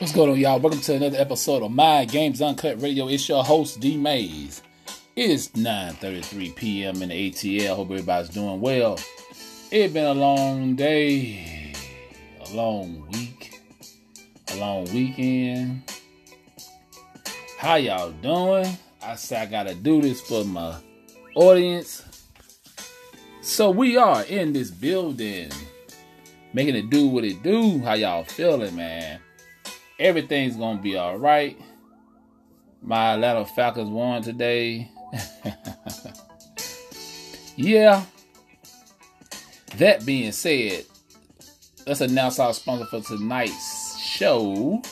What's going on, y'all? Welcome to another episode of Mind Games Uncut Radio. It's your host, D Mayes. It is 9.33 p.m. in the ATL. Hope everybody's doing well. It's been a long day, a long week, a long weekend. How y'all doing? I say I gotta do this for my audience. So we are in this building, making it do what it do. How y'all feeling, man? Everything's gonna be all right. My Atlanta Falcons won today. yeah. That being said, let's announce our sponsor for tonight's show.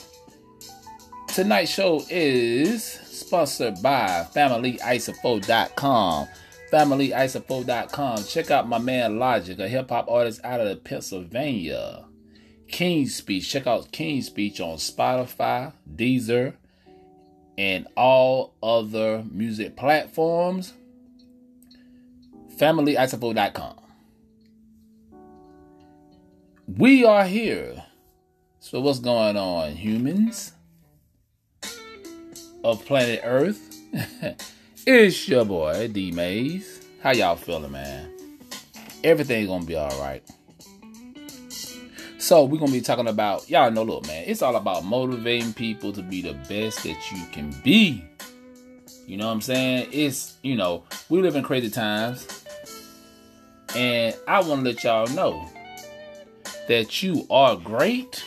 Tonight's show is sponsored by FamilyIsopho.com. FamilyIsopho.com. Check out my man Logic, a hip hop artist out of Pennsylvania. King's Speech. Check out King's Speech on Spotify, Deezer, and all other music platforms. FamilyIsopho.com. We are here. So, what's going on, humans of planet Earth? it's your boy, D Mayes. How y'all feeling, man? Everything gonna be all right. So we're gonna be talking about y'all know, look, man, it's all about motivating people to be the best that you can be. You know what I'm saying? It's you know, we live in crazy times. And I want to let y'all know that you are great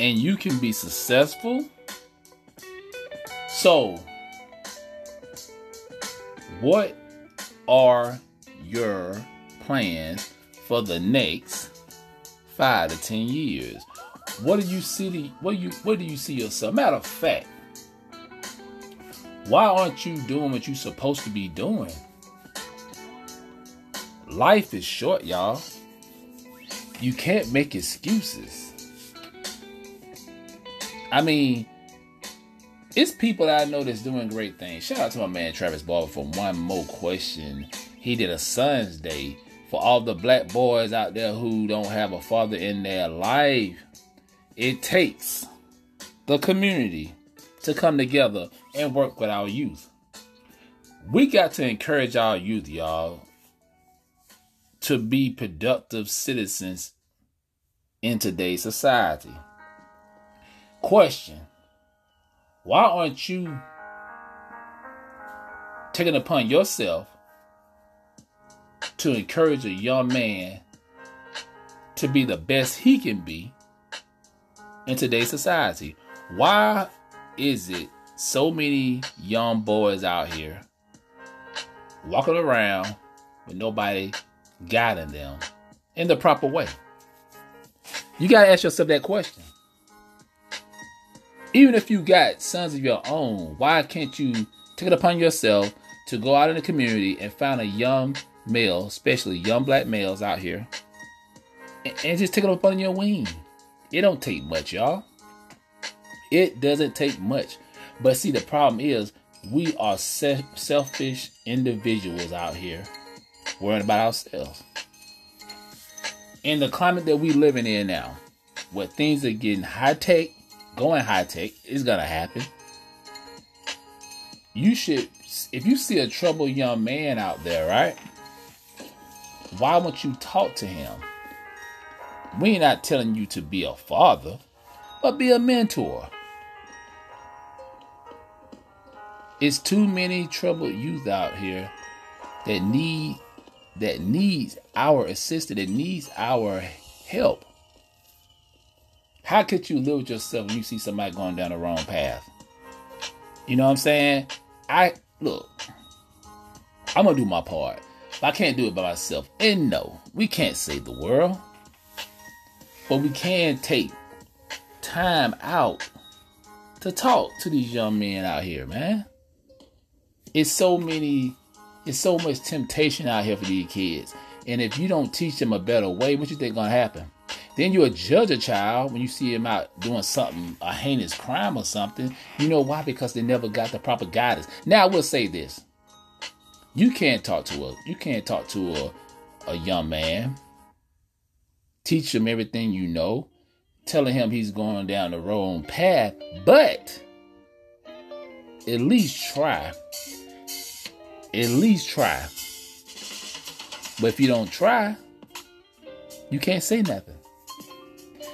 and you can be successful. So, what are your plans for the next five to ten years? What do you see? what you what do you see yourself? Matter of fact, why aren't you doing what you're supposed to be doing? Life is short, y'all. You can't make excuses. I mean, it's people that I know that's doing great things. Shout out to my man Travis Barber for one more question. He did a Son's Day for all the black boys out there who don't have a father in their life. It takes the community to come together and work with our youth. We got to encourage our youth, y'all, to be productive citizens in today's society. Question Why aren't you taking upon yourself to encourage a young man to be the best he can be in today's society. Why is it so many young boys out here walking around with nobody guiding them in the proper way? You got to ask yourself that question. Even if you got sons of your own, why can't you take it upon yourself to go out in the community and find a young male, especially young black males out here, and, and just take it up on your wing. It don't take much, y'all. It doesn't take much. But see, the problem is we are se- selfish individuals out here worrying about ourselves. In the climate that we living in now, where things are getting high tech, going high tech, is gonna happen. You should, if you see a troubled young man out there, right? Why won't you talk to him? We're not telling you to be a father, but be a mentor. It's too many troubled youth out here that need that needs our assistance, that needs our help. How could you live with yourself when you see somebody going down the wrong path? You know what I'm saying? I look, I'm gonna do my part. I can't do it by myself. And no, we can't save the world. But we can take time out to talk to these young men out here, man. It's so many, it's so much temptation out here for these kids. And if you don't teach them a better way, what you think gonna happen? Then you'll judge a child when you see him out doing something, a heinous crime or something. You know why? Because they never got the proper guidance. Now I will say this. You can't talk to a you can't talk to a, a young man. Teach him everything you know, telling him he's going down the wrong path, but at least try. At least try. But if you don't try, you can't say nothing.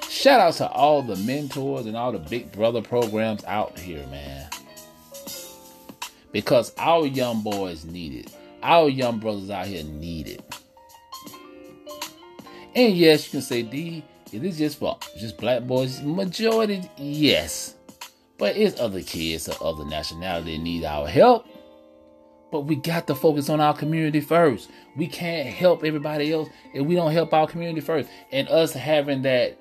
Shout out to all the mentors and all the big brother programs out here, man. Because our young boys need it. Our young brothers out here need it. And yes, you can say, D, is this just for just black boys? Majority, yes. But it's other kids of other nationality need our help. But we got to focus on our community first. We can't help everybody else if we don't help our community first. And us having that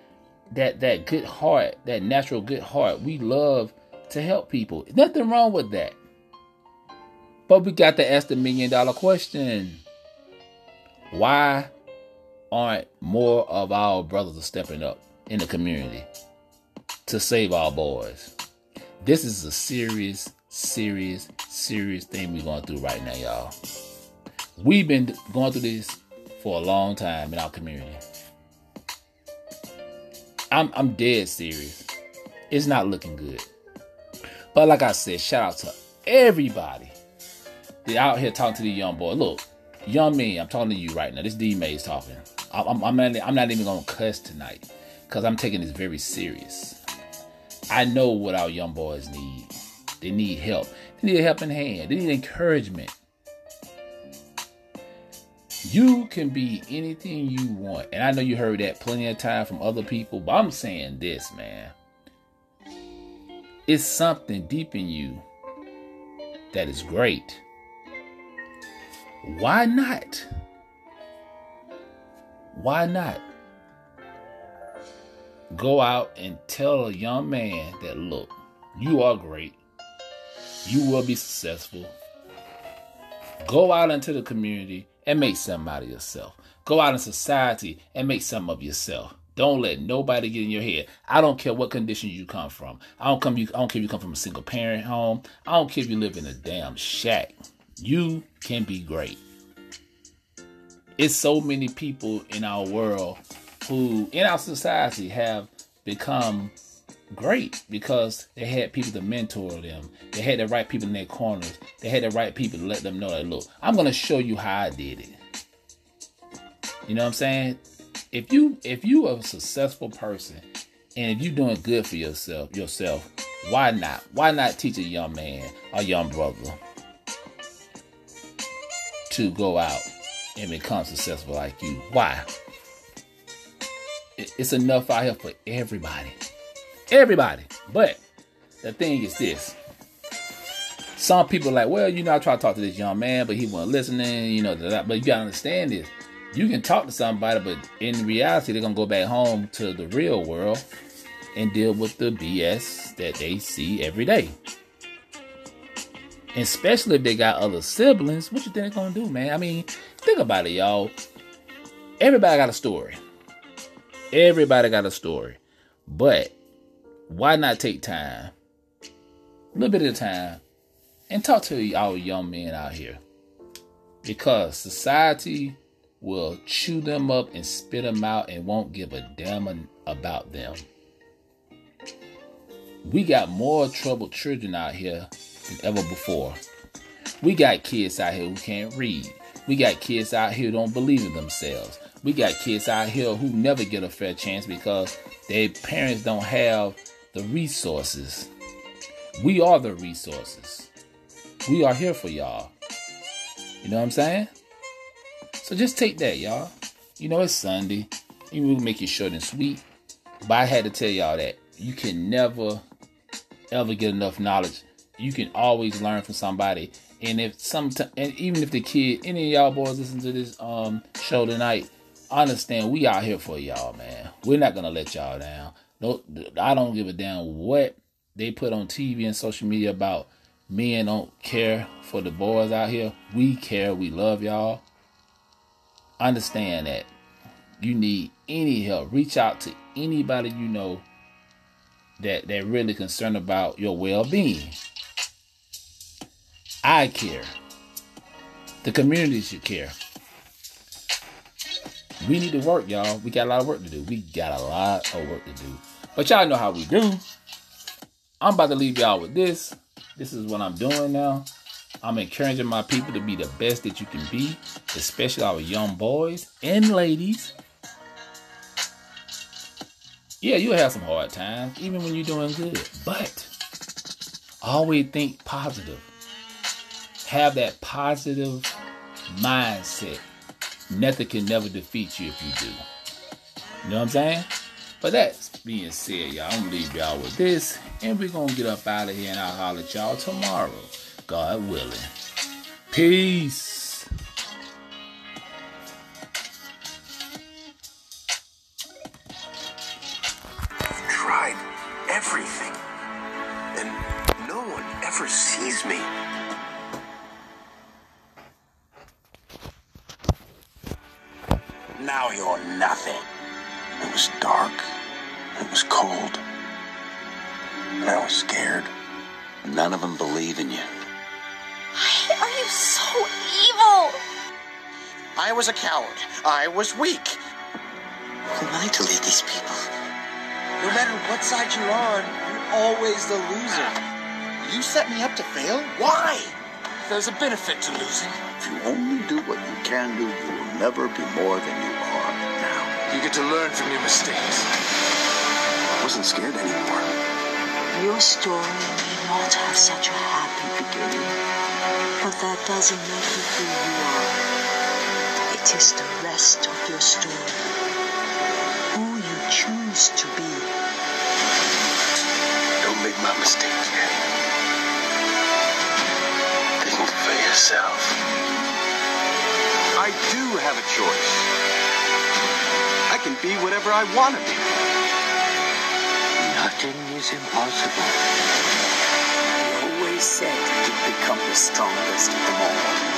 that that good heart, that natural good heart, we love to help people. Nothing wrong with that. But we got to ask the million dollar question. Why aren't more of our brothers stepping up in the community to save our boys? This is a serious, serious, serious thing we're going through right now, y'all. We've been going through this for a long time in our community. I'm I'm dead serious. It's not looking good. But like I said, shout out to everybody they out here talking to the young boy. Look, young me, I'm talking to you right now. This D Mayes talking. I'm, I'm, not, I'm not even gonna cuss tonight because I'm taking this very serious. I know what our young boys need. They need help. They need a helping hand. They need encouragement. You can be anything you want. And I know you heard that plenty of time from other people, but I'm saying this, man. It's something deep in you that is great. Why not? Why not? Go out and tell a young man that, look, you are great. You will be successful. Go out into the community and make something out of yourself. Go out in society and make something of yourself. Don't let nobody get in your head. I don't care what condition you come from. I don't come. You, I don't care if you come from a single parent home. I don't care if you live in a damn shack. You can be great. It's so many people in our world who, in our society, have become great because they had people to mentor them. They had the right people in their corners. They had the right people to let them know that look, I'm gonna show you how I did it. You know what I'm saying? If you if you are a successful person and if you're doing good for yourself yourself, why not? Why not teach a young man, a young brother, to go out and become successful like you? Why? It's enough out here for everybody. Everybody. But the thing is this. Some people like, well, you know, I try to talk to this young man, but he wasn't listening, you know, but you gotta understand this. You can talk to somebody, but in reality, they're gonna go back home to the real world and deal with the BS that they see every day. Especially if they got other siblings, what you think they're gonna do, man? I mean, think about it, y'all. Everybody got a story. Everybody got a story. But why not take time, a little bit of time, and talk to y'all young men out here? Because society will chew them up and spit them out and won't give a damn about them. We got more troubled children out here than ever before. We got kids out here who can't read. We got kids out here who don't believe in themselves. We got kids out here who never get a fair chance because their parents don't have the resources. We are the resources. We are here for y'all. You know what I'm saying? So just take that, y'all. You know it's Sunday. You will make it short and sweet. But I had to tell y'all that you can never ever get enough knowledge. You can always learn from somebody. And if some and even if the kid, any of y'all boys listen to this um show tonight, understand we out here for y'all, man. We're not gonna let y'all down. No, I don't give a damn what they put on TV and social media about men don't care for the boys out here. We care. We love y'all. Understand that you need any help. Reach out to anybody you know that that really concerned about your well-being. I care. The community should care. We need to work, y'all. We got a lot of work to do. We got a lot of work to do. But y'all know how we do. I'm about to leave y'all with this. This is what I'm doing now. I'm encouraging my people to be the best that you can be, especially our young boys and ladies. Yeah, you'll have some hard times, even when you're doing good. But always think positive. Have that positive mindset. Nothing can never defeat you if you do. You know what I'm saying? But that being said, y'all, I'm gonna leave y'all with this, and we're gonna get up out of here, and I'll holler at y'all tomorrow, God willing. Peace. Was dark. It was cold. And I was scared. None of them believe in you. Why are you so evil? I was a coward. I was weak. Who am I to lead these people? No matter what side you're on, you're always the loser. You set me up to fail? Why? There's a benefit to losing. If you only do what you can do, you will never be more than you are now. You get to learn from your mistakes. I wasn't scared anymore. Your story may not have such a happy beginning, but that doesn't make you who you are. It is the rest of your story. Who you choose to be. Don't make my mistake yet. Think for yourself. I do have a choice. I can be whatever I want to be. Nothing is impossible. I always said you'd become the strongest of them all.